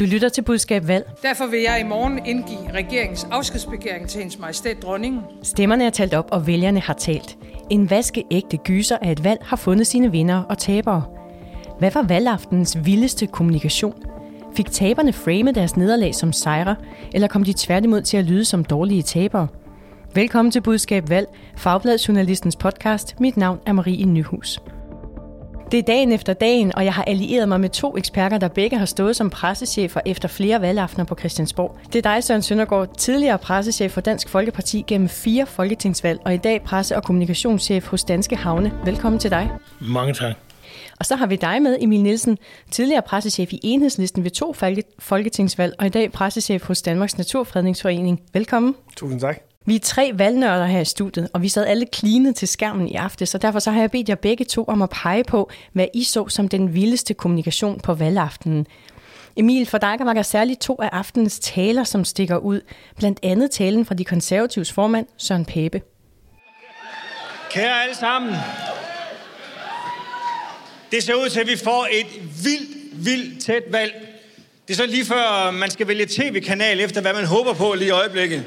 Du lytter til Budskab Valg. Derfor vil jeg i morgen indgive regeringens afskedsbegæring til hendes majestæt dronningen. Stemmerne er talt op, og vælgerne har talt. En vaskeægte gyser af et valg har fundet sine vinder og tabere. Hvad var valgaftenens vildeste kommunikation? Fik taberne framet deres nederlag som sejre, eller kom de tværtimod til at lyde som dårlige tabere? Velkommen til Budskab Valg, Fagbladet Journalistens podcast. Mit navn er Marie Nyhus. Det er dagen efter dagen, og jeg har allieret mig med to eksperter, der begge har stået som pressechefer efter flere valgaftener på Christiansborg. Det er dig, Søren Søndergaard, tidligere pressechef for Dansk Folkeparti gennem fire folketingsvalg, og i dag presse- og kommunikationschef hos Danske Havne. Velkommen til dig. Mange tak. Og så har vi dig med, Emil Nielsen, tidligere pressechef i Enhedslisten ved to folketingsvalg, og i dag pressechef hos Danmarks Naturfredningsforening. Velkommen. Tusind tak. Vi er tre valgnørder her i studiet, og vi sad alle klinet til skærmen i aften, så derfor så har jeg bedt jer begge to om at pege på, hvad I så som den vildeste kommunikation på valgaftenen. Emil, for dig var der særligt to af aftenens taler, som stikker ud. Blandt andet talen fra de konservatives formand, Søren Pape. Kære alle sammen, det ser ud til, at vi får et vildt, vildt tæt valg. Det er så lige før, man skal vælge tv-kanal efter, hvad man håber på lige i øjeblikket.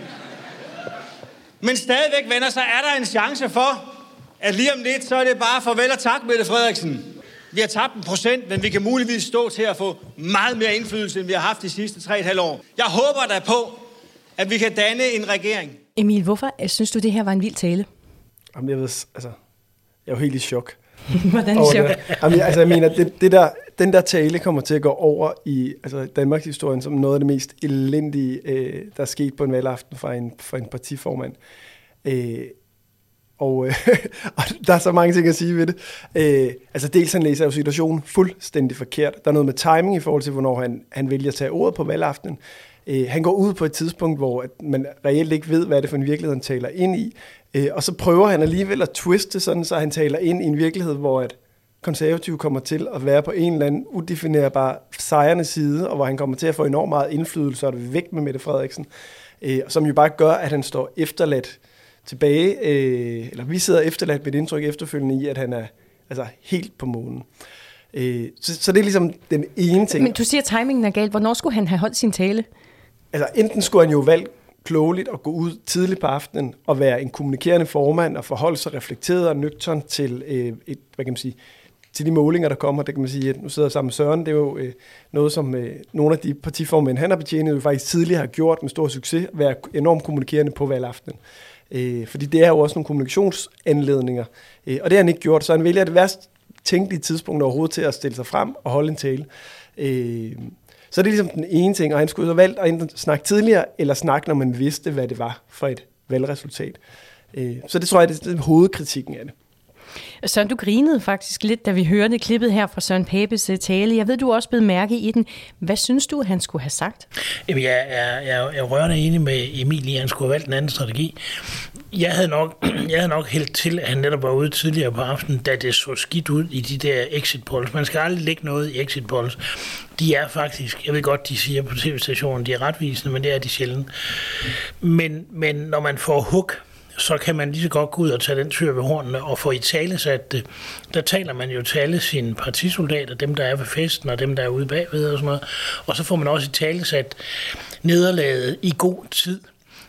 Men stadigvæk, venner, så er der en chance for, at lige om lidt, så er det bare farvel og tak, Mette Frederiksen. Vi har tabt en procent, men vi kan muligvis stå til at få meget mere indflydelse, end vi har haft de sidste 3,5 år. Jeg håber da på, at vi kan danne en regering. Emil, hvorfor synes du, det her var en vild tale? Jamen, jeg ved, altså, jeg er jo helt i chok. Hvordan over det. Jamen, altså, jeg mener, det, det der, den der tale kommer til at gå over i altså, Danmarks historien som noget af det mest elendige, øh, der er sket på en valgaften fra en, fra en partiformand. Øh, og, øh, og der er så mange ting at sige ved det. Øh, altså dels han læser jo situationen fuldstændig forkert. Der er noget med timing i forhold til, hvornår han, han vælger at tage ordet på valgaftenen. Øh, han går ud på et tidspunkt, hvor at man reelt ikke ved, hvad det er for en virkelighed, han taler ind i. Øh, og så prøver han alligevel at twiste sådan, så han taler ind i en virkelighed, hvor at konservative kommer til at være på en eller anden udefinerbar sejrende side, og hvor han kommer til at få enormt meget indflydelse, og det vil væk med Mette Frederiksen, øh, som jo bare gør, at han står efterladt tilbage, øh, eller vi sidder efterladt med et indtryk efterfølgende i, at han er altså, helt på månen. Øh, så, så det er ligesom den ene ting. Men du siger, at timingen er galt. Hvornår skulle han have holdt sin tale? Altså, enten skulle han jo valgt klogeligt at gå ud tidligt på aftenen og være en kommunikerende formand og forholde sig reflekteret og nøgtern til øh, et, hvad kan man sige, til de målinger, der kommer. Det kan man sige, at nu sidder jeg sammen med Søren. Det er jo øh, noget, som øh, nogle af de partiformænd, han har betjenet, jo faktisk tidligere har gjort med stor succes, at være enormt kommunikerende på valgaftenen. Øh, fordi det er jo også nogle kommunikationsanledninger. Øh, og det har han ikke gjort, så han vælger det værst tænkelige tidspunkt overhovedet til at stille sig frem og holde en tale. Øh, så det er ligesom den ene ting, og han skulle så valgt at enten snakke tidligere, eller snakke, når man vidste, hvad det var for et valgresultat. Øh, så det tror jeg, det er hovedkritikken af det. Søren, du grinede faktisk lidt, da vi hørte klippet her fra Søren Papes øh, tale. Jeg ved, du også blevet mærke i den. Hvad synes du, han skulle have sagt? Jamen, jeg er, jeg, jeg er rørende enig med Emil i, at han skulle have valgt en anden strategi. Jeg havde nok, jeg havde nok helt til, at han netop var ude tidligere på aftenen, da det så skidt ud i de der exit polls. Man skal aldrig lægge noget i exit polls. De er faktisk, jeg ved godt, de siger på tv-stationen, de er retvisende, men det er de sjældent. Men, men når man får hug, så kan man lige så godt gå ud og tage den tyr ved hornene og få i tale sat det. Der taler man jo til alle sine partisoldater, dem der er ved festen og dem der er ude bagved og sådan noget. Og så får man også i tale sat nederlaget i god tid.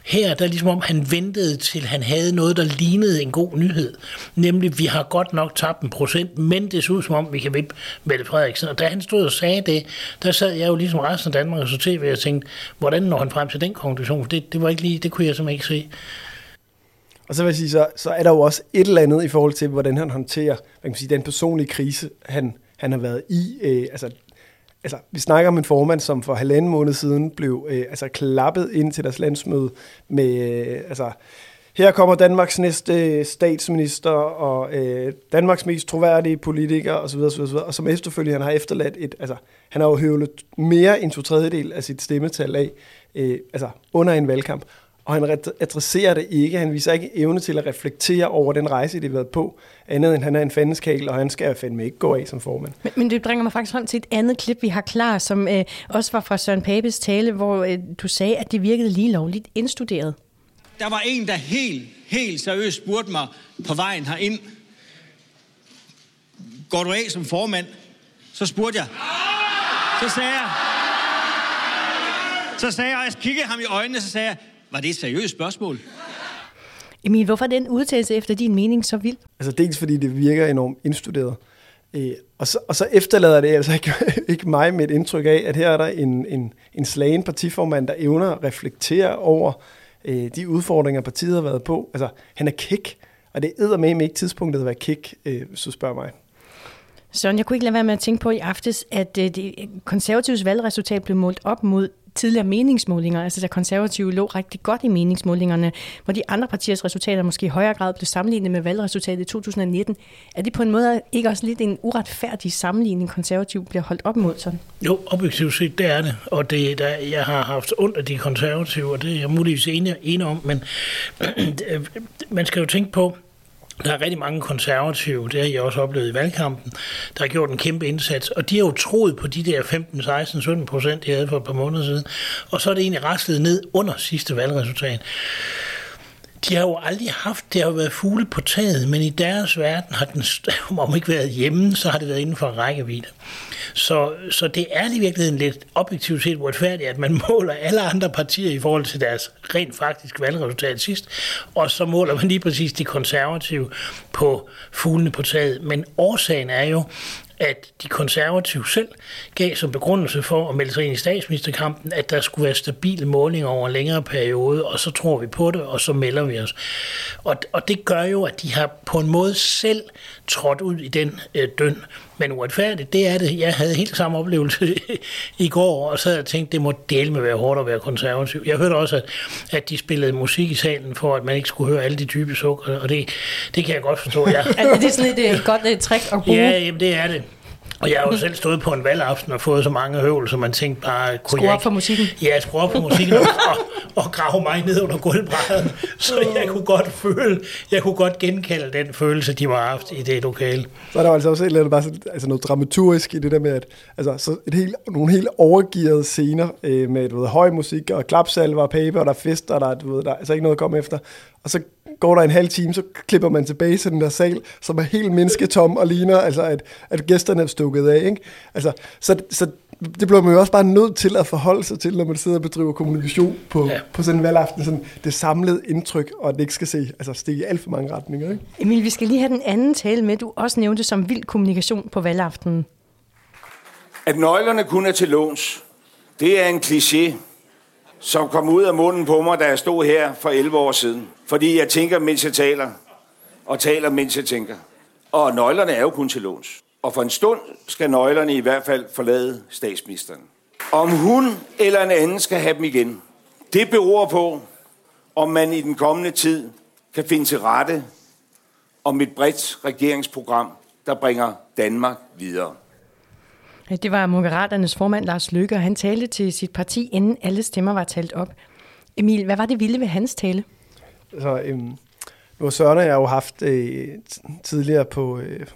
Her der er ligesom om, han ventede til, han havde noget, der lignede en god nyhed. Nemlig, vi har godt nok tabt en procent, men det så ud som om, vi kan vippe Mette Frederiksen. Og da han stod og sagde det, der sad jeg jo ligesom resten af Danmark og så tv og tænkte, hvordan når han frem til den konklusion? Det, det var ikke lige, det kunne jeg simpelthen ikke se. Og så vil jeg sige, så, så er der jo også et eller andet i forhold til, hvordan han håndterer man kan sige, den personlige krise, han, han har været i. Øh, altså, altså, vi snakker om en formand, som for halvanden måned siden blev øh, altså, klappet ind til deres landsmøde med, øh, altså, her kommer Danmarks næste øh, statsminister og øh, Danmarks mest troværdige politiker osv. osv., osv. Og som efterfølgende han har efterladt et, altså han har jo høvlet mere end to tredjedel af sit stemmetal af, øh, altså under en valgkamp og han adresserer det ikke. Han viser ikke evne til at reflektere over den rejse, de har været på, andet end han er en fandeskal, og han skal fandme ikke gå af som formand. Men, men det bringer mig faktisk hånd til et andet klip, vi har klar, som øh, også var fra Søren Papes tale, hvor øh, du sagde, at det virkede lige lovligt indstuderet. Der var en, der helt, helt seriøst spurgte mig på vejen herind. Går du af som formand? Så spurgte jeg. Så sagde jeg, Så sagde jeg, og jeg kiggede ham i øjnene, så sagde jeg, var det et seriøst spørgsmål? Emil, hvorfor er den udtalelse efter din mening så vild? Altså dels fordi det virker enormt indstuderet, øh, og, så, og så efterlader det altså ikke, ikke mig med et indtryk af, at her er der en, en, en slagen partiformand, der evner at reflektere over øh, de udfordringer, partiet har været på. Altså, han er kæk, og det er med ikke tidspunktet at være kæk, øh, hvis du spørger mig. Søren, jeg kunne ikke lade være med at tænke på i aftes, at øh, det konservatives valgresultat blev målt op mod tidligere meningsmålinger, altså da konservative lå rigtig godt i meningsmålingerne, hvor de andre partiers resultater måske i højere grad blev sammenlignet med valgresultatet i 2019. Er det på en måde ikke også lidt en uretfærdig sammenligning, konservative bliver holdt op mod sådan? Jo, objektivt set, det er det. Og det, der, jeg har haft ondt af de konservative, og det er jeg muligvis enig, enig om, men man skal jo tænke på, der er rigtig mange konservative, det har jeg også oplevet i valgkampen, der har gjort en kæmpe indsats, og de har jo troet på de der 15, 16, 17 procent, de havde for et par måneder siden, og så er det egentlig raslet ned under sidste valgresultat de har jo aldrig haft, det har jo været fugle på taget, men i deres verden har den, om ikke været hjemme, så har det været inden for rækkevidde. Så, så det er i virkeligheden lidt objektivt set uretfærdigt, at man måler alle andre partier i forhold til deres rent faktisk valgresultat sidst, og så måler man lige præcis de konservative på fuglene på taget. Men årsagen er jo, at de konservative selv gav som begrundelse for at melde sig ind i statsministerkampen, at der skulle være stabile målinger over en længere periode, og så tror vi på det, og så melder vi os. Og, og det gør jo, at de har på en måde selv trådt ud i den øh, døn. Men uretfærdigt, det er det. Jeg havde helt samme oplevelse i går, og så havde jeg tænkt, det må dele med være hårdt at være konservativ. Jeg hørte også, at, at de spillede musik i salen, for at man ikke skulle høre alle de dybe sukker, og det, det kan jeg godt forstå. Jeg... er det sådan et, et godt et trick at bruge? Ja, jamen, det er det. Og jeg har jo selv stået på en valgaften og fået så mange høvl, så man tænkte bare... Kunne skru op for musikken? Ja, skru op for musikken og, og, grave mig ned under gulvbrædderen. Så jeg kunne godt føle, jeg kunne godt genkalde den følelse, de var haft i det lokale. Så er der altså også et eller andet, bare sådan, altså noget dramaturgisk i det der med, at altså, så et helt, nogle helt overgearede scener øh, med du ved, høj musik og klapsalver og paper, og der er fest, og der er, du ved, der er altså ikke noget at komme efter. Og så går der en halv time, så klipper man tilbage til den der sal, som er helt mennesketom og ligner, altså at, at gæsterne er stukket af. Ikke? Altså, så, så det bliver man jo også bare nødt til at forholde sig til, når man sidder og bedriver kommunikation på, ja. på sådan en valgaften. Sådan det samlede indtryk, og at det ikke skal se, altså stikke i alt for mange retninger. Ikke? Emil, vi skal lige have den anden tale med, du også nævnte som vild kommunikation på valgaftenen. At nøglerne kun er til låns, det er en kliché, som kom ud af munden på mig, da jeg stod her for 11 år siden. Fordi jeg tænker, mens jeg taler, og taler, mens jeg tænker. Og nøglerne er jo kun til låns. Og for en stund skal nøglerne i hvert fald forlade statsministeren. Om hun eller en anden skal have dem igen, det beror på, om man i den kommende tid kan finde til rette om et bredt regeringsprogram, der bringer Danmark videre. Det var Moderaternes formand Lars Løkke, og han talte til sit parti, inden alle stemmer var talt op. Emil, hvad var det vilde ved hans tale? Så, øhm, nu har Søren og jeg jo haft øh, tidligere på, øh,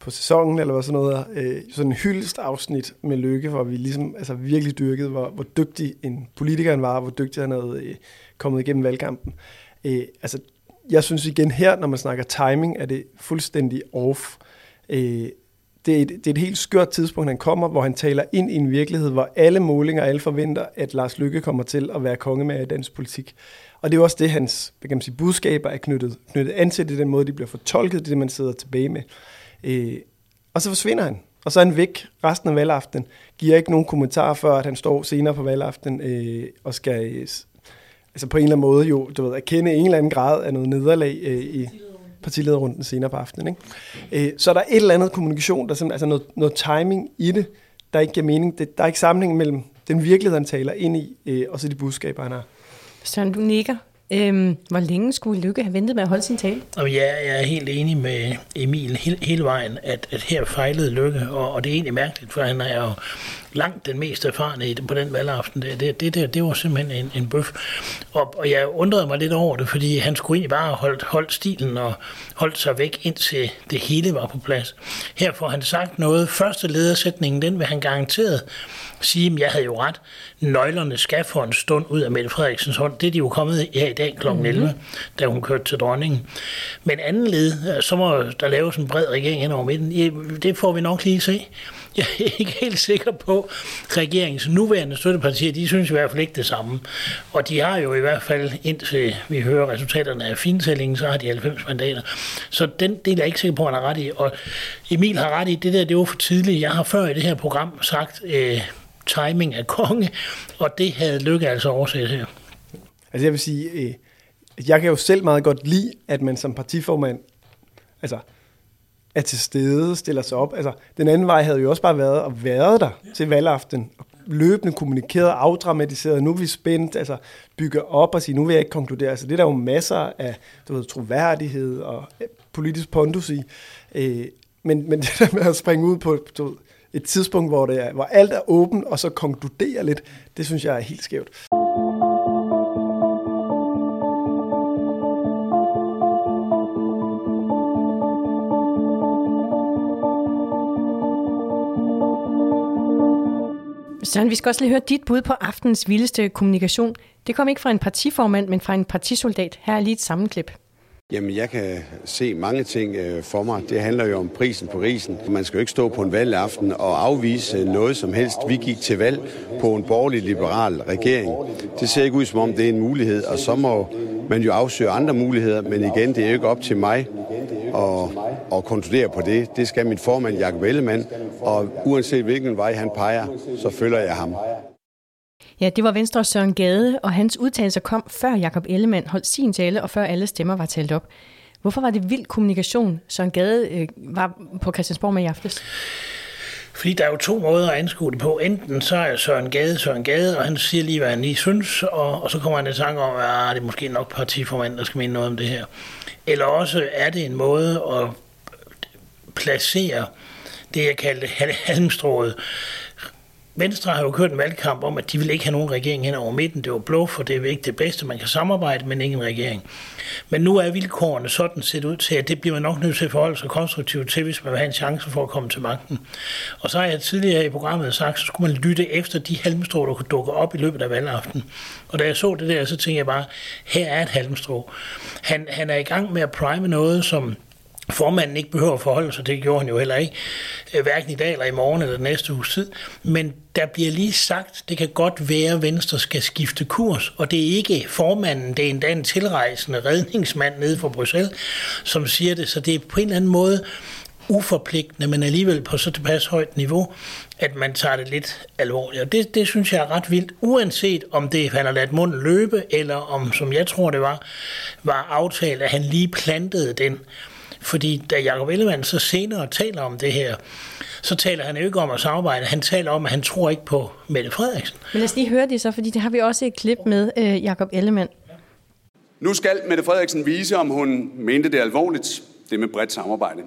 på sæsonen, eller hvad sådan noget, øh, sådan en hyldest afsnit med Lykke, hvor vi ligesom altså virkelig dyrkede, hvor, hvor dygtig en politiker han var, hvor dygtig han havde øh, kommet igennem valgkampen. Øh, altså, jeg synes igen her, når man snakker timing, er det fuldstændig off. Øh, det er, et, det er et helt skørt tidspunkt, han kommer, hvor han taler ind i en virkelighed, hvor alle målinger, alle forventer, at Lars Lykke kommer til at være konge med i dansk politik. Og det er også det, hans kan man sige, budskaber er knyttet, knyttet an til, det er den måde, de bliver fortolket, det er det, man sidder tilbage med. Øh, og så forsvinder han. Og så er han væk resten af valgaften. Giver ikke nogen kommentarer før, at han står senere på valgaften øh, og skal øh, altså på en eller anden måde jo, du ved, erkende en eller anden grad af noget nederlag øh, i partilederrunden senere på aftenen. Ikke? Øh, så er der et eller andet kommunikation, der er altså noget, noget timing i det, der ikke giver mening. Det, der er ikke sammenhæng mellem den virkelighed, han taler ind i, øh, og så de budskaber, han har. Søren, du nikker. Øhm, hvor længe skulle Lykke have ventet med at holde sin tale? Og ja, jeg er helt enig med Emil hele, hele vejen, at, at her fejlede Lykke, og, og det er egentlig mærkeligt, for han er jo langt den mest erfarne i, på den valgaften. Det, det, det, det, det var simpelthen en, en bøf. Og, og jeg undrede mig lidt over det, fordi han skulle egentlig bare holdt, holdt stilen og holdt sig væk, indtil det hele var på plads. Her får han sagt noget. Første ledersætningen, den vil han garanteret sige, at jeg havde jo ret. Nøglerne skal for en stund ud af Mette Frederiksens hånd. Det er de jo kommet her i dag kl. 11, mm-hmm. da hun kørte til dronningen. Men anden led, så må der laves en bred regering hen over midten. Det får vi nok lige se. Jeg er ikke helt sikker på, regeringens nuværende støttepartier, de synes i hvert fald ikke det samme. Og de har jo i hvert fald, indtil vi hører resultaterne af fintællingen, så har de 90 mandater. Så den del er jeg ikke sikker på, at han har ret i. Og Emil har ret i, det der, det var for tidligt. Jeg har før i det her program sagt, øh, timing er konge, og det havde Lykke altså overset her. Altså jeg vil sige, øh, jeg kan jo selv meget godt lide, at man som partiformand altså, er til stede, stiller sig op. Altså, den anden vej havde jo også bare været at være der til valgaften, og løbende kommunikeret, afdramatiseret, nu er vi spændt, altså bygge op og sige, nu vil jeg ikke konkludere. Altså, det er der jo masser af du ved, troværdighed og øh, politisk pondus i. Øh, men, men det der med at springe ud på du ved, et tidspunkt, hvor, det er, hvor alt er åbent, og så konkludere lidt, det synes jeg er helt skævt. Søren, vi skal også lige høre dit bud på aftens vildeste kommunikation. Det kom ikke fra en partiformand, men fra en partisoldat. Her er lige et sammenklip. Jamen, jeg kan se mange ting øh, for mig. Det handler jo om prisen på risen. Man skal jo ikke stå på en valgaften og afvise noget som helst. Vi gik til valg på en borgerlig-liberal regering. Det ser ikke ud som om, det er en mulighed, og så må man jo afsøge andre muligheder. Men igen, det er jo ikke op til mig at, at kontrollere på det. Det skal min formand, Jakob Ellemann, og uanset hvilken vej han peger, så følger jeg ham. Ja, det var Venstre Søren Gade, og hans udtalelser kom før Jakob Ellemann holdt sin tale, og før alle stemmer var talt op. Hvorfor var det vild kommunikation, Søren Gade øh, var på Christiansborg med i aftes? Fordi der er jo to måder at anskue det på. Enten så er Søren Gade Søren Gade, og han siger lige, hvad han lige synes, og, og så kommer han i tanke om, at ah, det er måske nok partiformand, der skal mene noget om det her. Eller også er det en måde at placere det, jeg kaldte halmstrået Venstre har jo kørt en valgkamp om, at de vil ikke have nogen regering hen over midten. Det var blå, for det er ikke det bedste. Man kan samarbejde, men ingen regering. Men nu er vilkårene sådan set ud til, at det bliver man nok nødt til at forholde sig konstruktivt til, hvis man vil have en chance for at komme til magten. Og så har jeg tidligere i programmet sagt, så skulle man lytte efter de halmstrå, der kunne dukke op i løbet af valgaften. Og da jeg så det der, så tænkte jeg bare, her er et halmstrå. Han, han er i gang med at prime noget, som formanden ikke behøver at forholde sig, det gjorde han jo heller ikke, øh, hverken i dag eller i morgen eller næste uges tid. Men der bliver lige sagt, det kan godt være, at Venstre skal skifte kurs, og det er ikke formanden, det er endda en tilrejsende redningsmand nede fra Bruxelles, som siger det, så det er på en eller anden måde uforpligtende, men alligevel på så tilpas højt niveau, at man tager det lidt alvorligt. Og det, det synes jeg er ret vildt, uanset om det han har ladt munden løbe, eller om, som jeg tror det var, var aftalt, at han lige plantede den. Fordi da Jacob Ellemann så senere taler om det her, så taler han jo ikke om at samarbejde. Han taler om, at han tror ikke på Mette Frederiksen. Men lad os lige høre det så, fordi det har vi også et klip med øh, Jacob Ellemann. Nu skal Mette Frederiksen vise, om hun mente det alvorligt, det med bredt samarbejde.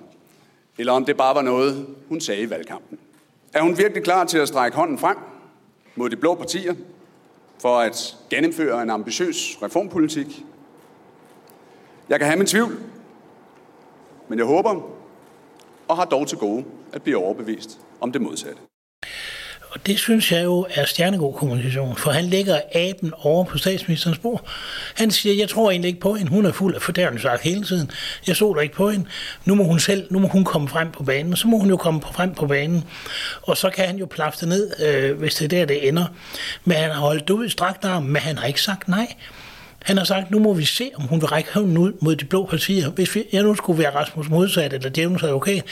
Eller om det bare var noget, hun sagde i valgkampen. Er hun virkelig klar til at strække hånden frem mod de blå partier for at gennemføre en ambitiøs reformpolitik? Jeg kan have min tvivl, men jeg håber, og har dog til gode, at blive overbevist om det modsatte. Og det synes jeg jo er stjernegod kommunikation, for han lægger aben over på statsministerens bord. Han siger, jeg tror egentlig ikke på hende, hun er fuld af fordærende sagt hele tiden. Jeg så ikke på hende. Nu må hun selv, nu må hun komme frem på banen, så må hun jo komme frem på banen. Og så kan han jo plafte ned, øh, hvis det er der, det ender. Men han har holdt ud i strakt arm, men han har ikke sagt nej. Han har sagt, nu må vi se, om hun vil række hånden ud mod de blå partier. Hvis vi, jeg nu skulle være Rasmus modsat eller djævnens advokat,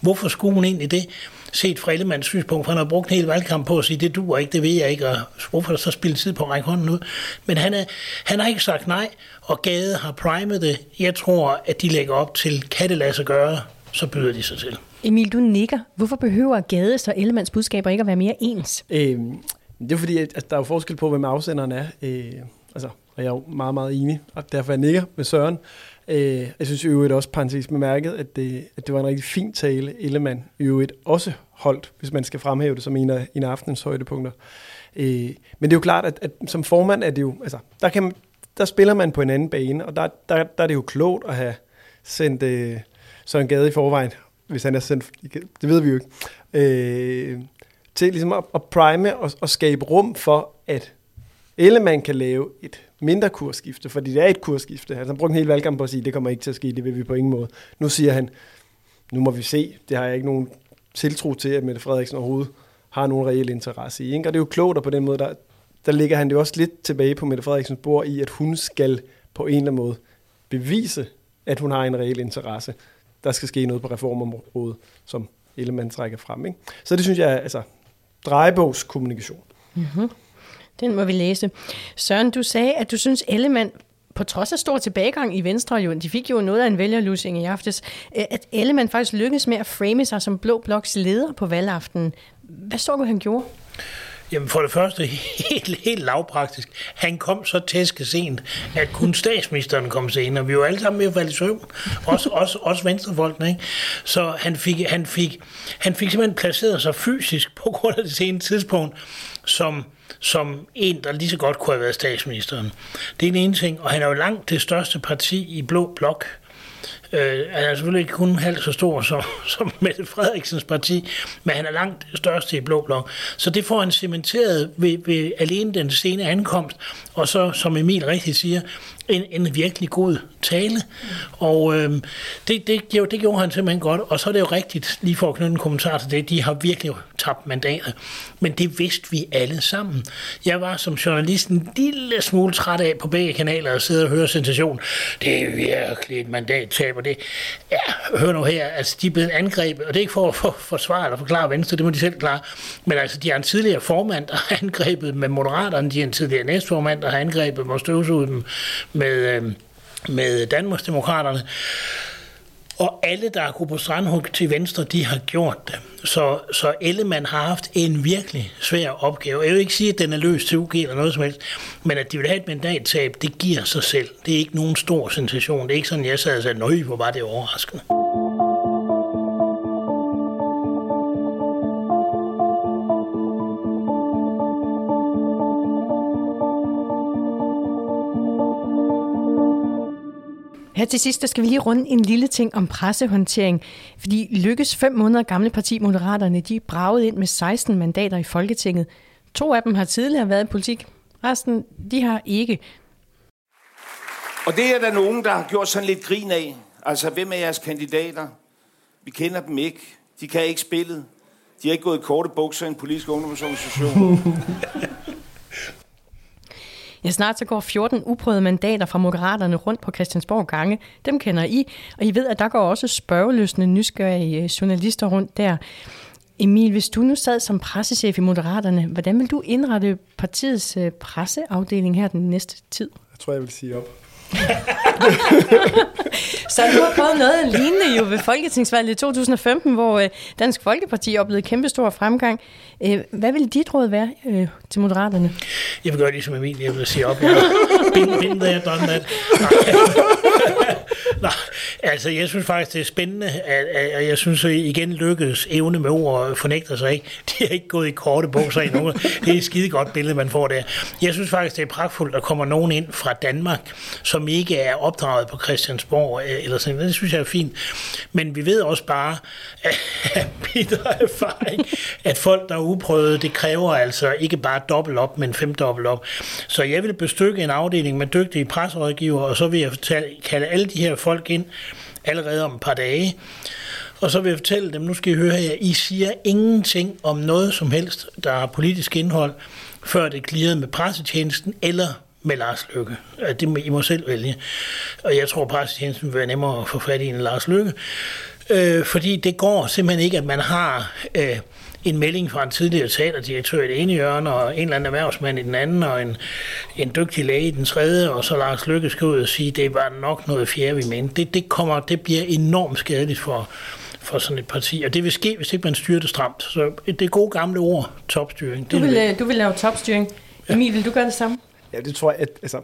hvorfor skulle hun egentlig det? Set fra Ellemanns synspunkt, for han har brugt en hel valgkamp på at sige, det duer ikke, det ved jeg ikke, og hvorfor så spille tid på at række hånden ud? Men han, er, han har ikke sagt nej, og Gade har primet det. Jeg tror, at de lægger op til, kan det lade sig gøre, så byder de sig til. Emil, du nikker. Hvorfor behøver Gade så Ellemanns budskaber ikke at være mere ens? Øhm, det er fordi, at der er jo forskel på, hvem afsenderen er. Øh, altså, og jeg er jo meget, meget enig, og derfor jeg nikker med Søren. Øh, jeg synes i øvrigt også, parentes bemærket, at det, at det var en rigtig fin tale, Ellemann i øvrigt også holdt, hvis man skal fremhæve det som en af, en af aftenens højdepunkter. Øh, men det er jo klart, at, at som formand er det jo, altså, der, kan, der spiller man på en anden bane, og der, der, der er det jo klogt at have sendt øh, Søren Gade i forvejen, hvis han er sendt, det ved vi jo ikke, øh, til ligesom at, at prime og, og skabe rum for, at Ellemann kan lave et mindre kursskifte, fordi det er et kursskifte. Altså, han brugte en hel valgkamp på at sige, det kommer ikke til at ske, det vil vi på ingen måde. Nu siger han, nu må vi se, det har jeg ikke nogen tiltro til, at Mette Frederiksen overhovedet har nogen reel interesse i. Ikke? Og det er jo klogt, og på den måde, der, der ligger han det også lidt tilbage på Mette Frederiksens bord i, at hun skal på en eller anden måde bevise, at hun har en reel interesse. Der skal ske noget på reformområdet, som Ellemann trækker frem. Ikke? Så det synes jeg er altså, drejebogskommunikation. Mm-hmm. Den må vi læse. Søren, du sagde, at du synes, Ellemann på trods af stor tilbagegang i Venstre, jo, de fik jo noget af en vælgerlusing i aftes, øh, at Ellemann faktisk lykkedes med at frame sig som Blå Bloks leder på valgaftenen. Hvad så du, han gjorde? Jamen for det første, helt, helt lavpraktisk. Han kom så tæske sent, at kun statsministeren kom senere. Vi var alle sammen med at falde i søvn. Også, også, også venstrefolkene. Ikke? Så han fik, han, fik, han fik simpelthen placeret sig fysisk på grund af det sene tidspunkt, som, som en, der lige så godt kunne have været statsministeren. Det er den ene ting. Og han er jo langt det største parti i Blå Blok. Øh, han er selvfølgelig ikke kun halvt så stor som, som Mette Frederiksens parti, men han er langt største i Blå Blok. Så det får han cementeret ved, ved alene den sene ankomst, og så, som Emil rigtigt siger, en, en virkelig god tale. Og øh, det, det, det, det gjorde han simpelthen godt. Og så er det jo rigtigt, lige for at knytte en kommentar til det, de har virkelig tabt mandatet, Men det vidste vi alle sammen. Jeg var som journalist en lille smule træt af på begge kanaler at sidde og høre sensation. Det er virkelig et mandattab, og det ja, hør nu her, altså de er blevet angrebet, og det er ikke for at for, forsvare eller forklare Venstre, det må de selv klare, men altså de har en tidligere formand, der har angrebet med Moderaterne, de har en tidligere næstformand, der har angrebet med støvsuget dem med, øhm, med Danmarksdemokraterne. Og alle, der har gået på strandhug til venstre, de har gjort det. Så, så Ellemann har haft en virkelig svær opgave. Jeg vil ikke sige, at den er løst til UG eller noget som helst, men at de vil have et mandattab, det giver sig selv. Det er ikke nogen stor sensation. Det er ikke sådan, jeg sad og sagde, nøj, hvor var det overraskende. Her til sidst, der skal vi lige runde en lille ting om pressehåndtering. Fordi Lykkes fem måneder gamle parti Moderaterne, de bragede ind med 16 mandater i Folketinget. To af dem har tidligere været i politik. Resten, de har ikke. Og det er der nogen, der har gjort sådan lidt grin af. Altså, hvem er jeres kandidater? Vi kender dem ikke. De kan ikke spillet. De har ikke gået i korte bukser i en politisk ungdomsorganisation. Ja, snart så går 14 uprøvede mandater fra Moderaterne rundt på Christiansborg gange. Dem kender I, og I ved, at der går også spørgeløsende nysgerrige journalister rundt der. Emil, hvis du nu sad som pressechef i Moderaterne, hvordan vil du indrette partiets øh, presseafdeling her den næste tid? Jeg tror, jeg vil sige op. så du har prøvet noget lignende jo ved Folketingsvalget i 2015, hvor øh, Dansk Folkeparti oplevede kæmpestor fremgang. Øh, hvad vil dit råd være øh, til Moderaterne? Jeg vil gøre ligesom som Emil, jeg vil sige op. Jeg bing, there, done that. Nej, altså jeg synes faktisk, det er spændende, at, at jeg synes at igen lykkedes evne med ord fornægter sig ikke. De er ikke gået i korte bukser endnu. Det er et skide godt billede, man får der. Jeg synes faktisk, det er pragtfuldt, at kommer nogen ind fra Danmark, som ikke er opdraget på Christiansborg, øh, eller sådan Det synes jeg er fint. Men vi ved også bare, at bitter erfaring, at folk, der er uprøvet, det kræver altså ikke bare dobbelt op, men femdobbelt op. Så jeg vil bestykke en afdeling med dygtige presserådgiver, og så vil jeg kalde alle de her folk ind allerede om et par dage. Og så vil jeg fortælle dem, nu skal I høre her, I siger ingenting om noget som helst, der har politisk indhold, før det er med pressetjenesten eller med Lars Lykke. Det må I må selv vælge. Og jeg tror, pressetjenesten vil være nemmere at få fat i end Lars Lykke. Øh, fordi det går simpelthen ikke, at man har øh, en melding fra en tidligere teaterdirektør i det ene hjørne, og en eller anden erhvervsmand i den anden, og en, en dygtig læge i den tredje, og så Lars Lykke skal ud og sige, det var nok noget fjerde, vi mente. Det, det, kommer, det bliver enormt skadeligt for, for sådan et parti, og det vil ske, hvis ikke man styrer det stramt. Så det er gode gamle ord, topstyring. Du vil, øh, du vil lave topstyring. Emil, vil du gøre det samme? Ja, det tror jeg, at, altså,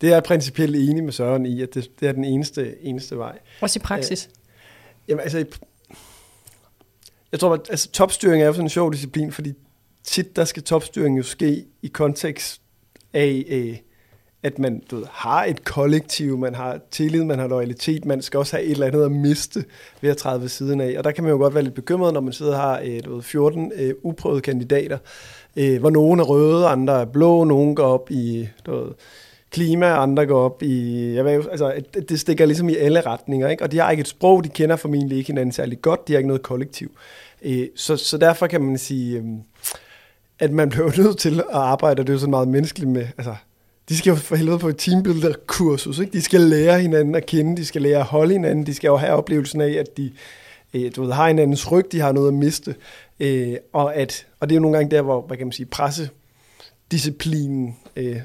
det er jeg principielt enig med Søren i, at det, det er den eneste, eneste vej. Også i praksis? Æ, jamen, altså, jeg tror, at altså, topstyring er jo sådan en sjov disciplin, fordi tit der skal topstyring jo ske i kontekst af, øh, at man du ved, har et kollektiv, man har tillid, man har loyalitet, man skal også have et eller andet at miste ved at træde ved siden af. Og der kan man jo godt være lidt bekymret, når man sidder og har øh, du ved, 14 øh, uprøvede kandidater, øh, hvor nogle er røde, andre er blå, nogle går op i du ved, klima, andre går op i... Jeg ved, altså, det stikker ligesom i alle retninger, ikke? og de har ikke et sprog, de kender formentlig ikke hinanden særlig godt, de har ikke noget kollektiv. Øh, så, så derfor kan man sige, øh, at man bliver nødt til at arbejde, og det er jo sådan meget menneskeligt med, altså, de skal jo for helvede på et teambuilder-kursus, ikke? De skal lære hinanden at kende, de skal lære at holde hinanden, de skal jo have oplevelsen af, at de øh, du ved, har hinandens ryg, de har noget at miste, øh, og, at, og det er jo nogle gange der, hvor, hvad kan man sige, pressedisciplinen, øh,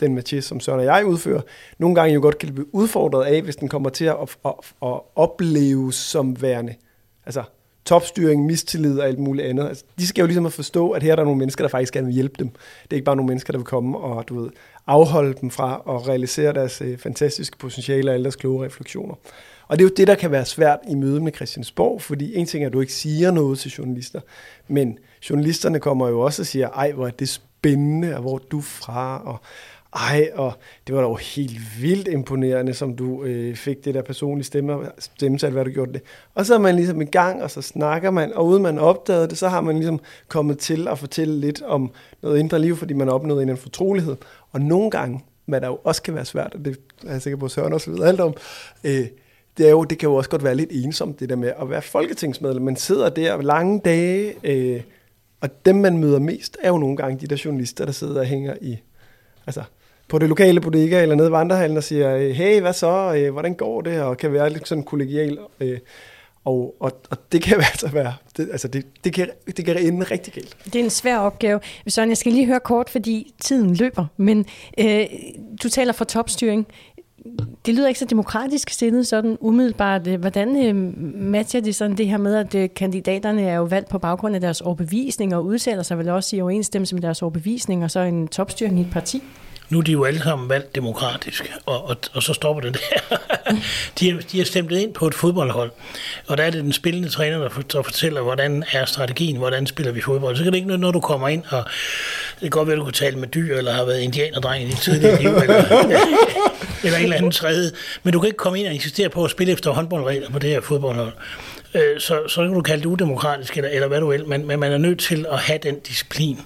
den Mathias, som Søren og jeg udfører, nogle gange jo godt kan blive udfordret af, hvis den kommer til at, at, at, at opleves som værende. Altså topstyring, mistillid og alt muligt andet. Altså, de skal jo ligesom at forstå, at her er der nogle mennesker, der faktisk gerne vil hjælpe dem. Det er ikke bare nogle mennesker, der vil komme og du ved, afholde dem fra at realisere deres øh, fantastiske potentiale og alle deres kloge refleksioner. Og det er jo det, der kan være svært i møde med Christiansborg, fordi en ting er, at du ikke siger noget til journalister, men journalisterne kommer jo også og siger, ej, hvor er det spændende, og hvor er du fra, og ej, og det var da jo helt vildt imponerende, som du øh, fik det der personlige stemme, stemmetal, hvad du gjorde det. Og så er man ligesom i gang, og så snakker man, og uden man opdagede det, så har man ligesom kommet til at fortælle lidt om noget indre liv, fordi man har opnået en fortrolighed. Og nogle gange, hvad der jo også kan være svært, og det er jeg sikker på, at Søren også ved alt om, øh, det, er jo, det kan jo også godt være lidt ensomt, det der med at være folketingsmedlem. Man sidder der lange dage, øh, og dem, man møder mest, er jo nogle gange de der journalister, der sidder og hænger i, altså på det lokale bodega eller nede i vandrehallen og siger, hey, hvad så, øh, hvordan går det, og kan være lidt sådan kollegial. Øh, og, og, og det kan altså være, det, altså det, det, kan, det kan ende rigtig galt. Det er en svær opgave. Søren, jeg skal lige høre kort, fordi tiden løber, men øh, du taler for topstyring. Det lyder ikke så demokratisk stillet sådan umiddelbart. Hvordan øh, matcher det sådan det her med, at øh, kandidaterne er jo valgt på baggrund af deres overbevisning og udtaler sig vel også i overensstemmelse med deres overbevisning og så en topstyring i et parti? Nu er de jo alle sammen valgt demokratisk, og, og, og så stopper det der. de, har, de har stemt ind på et fodboldhold, og der er det den spillende træner, der, der fortæller, hvordan er strategien, hvordan spiller vi fodbold. Så kan det ikke noget, når du kommer ind, og det kan godt være, at du kunne tale med dyr, eller har været indianerdreng i dit tidligere liv, eller, eller en eller anden tredje. Men du kan ikke komme ind og insistere på at spille efter håndboldregler på det her fodboldhold. Øh, så, så kan du kalde det udemokratisk, eller, eller hvad du vil, men, men man er nødt til at have den disciplin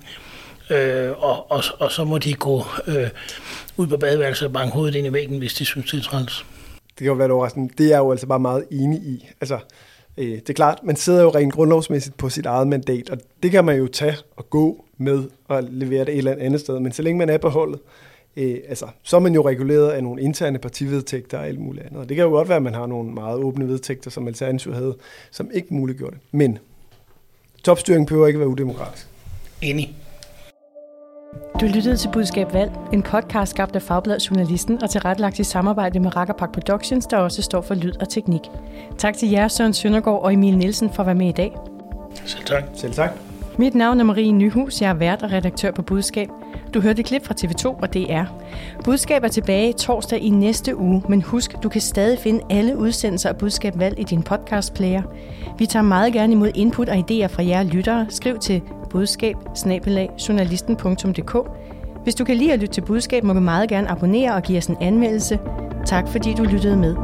øh, og, og, og så må de gå øh, ud på badeværelset og banke hovedet ind i væggen, hvis de synes, det er træls. Det kan jo være overraskende. Det er jeg jo altså bare meget enig i. Altså, øh, det er klart, man sidder jo rent grundlovsmæssigt på sit eget mandat, og det kan man jo tage og gå med og levere det et eller andet sted. Men så længe man er på holdet, øh, altså, så er man jo reguleret af nogle interne partivedtægter og alt muligt andet. Og det kan jo godt være, at man har nogle meget åbne vedtægter, som Alternativ havde, som ikke muliggjorde det. Men topstyring behøver ikke være udemokratisk. Enig. Du lyttede til Budskab Valg, en podcast skabt af Fagbladet Journalisten og tilrettelagt i samarbejde med Rakkerpak Productions, der også står for lyd og teknik. Tak til jer, Søren Søndergaard og Emil Nielsen for at være med i dag. Selv tak. Selv tak. Mit navn er Marie Nyhus, jeg er vært og redaktør på Budskab. Du hørte et klip fra TV2 og DR. Budskab er tilbage torsdag i næste uge, men husk, du kan stadig finde alle udsendelser af Budskab Valg i din podcastplayer. Vi tager meget gerne imod input og idéer fra jer lyttere. Skriv til budskab Hvis du kan lide at lytte til budskab, må du meget gerne abonnere og give os en anmeldelse. Tak fordi du lyttede med.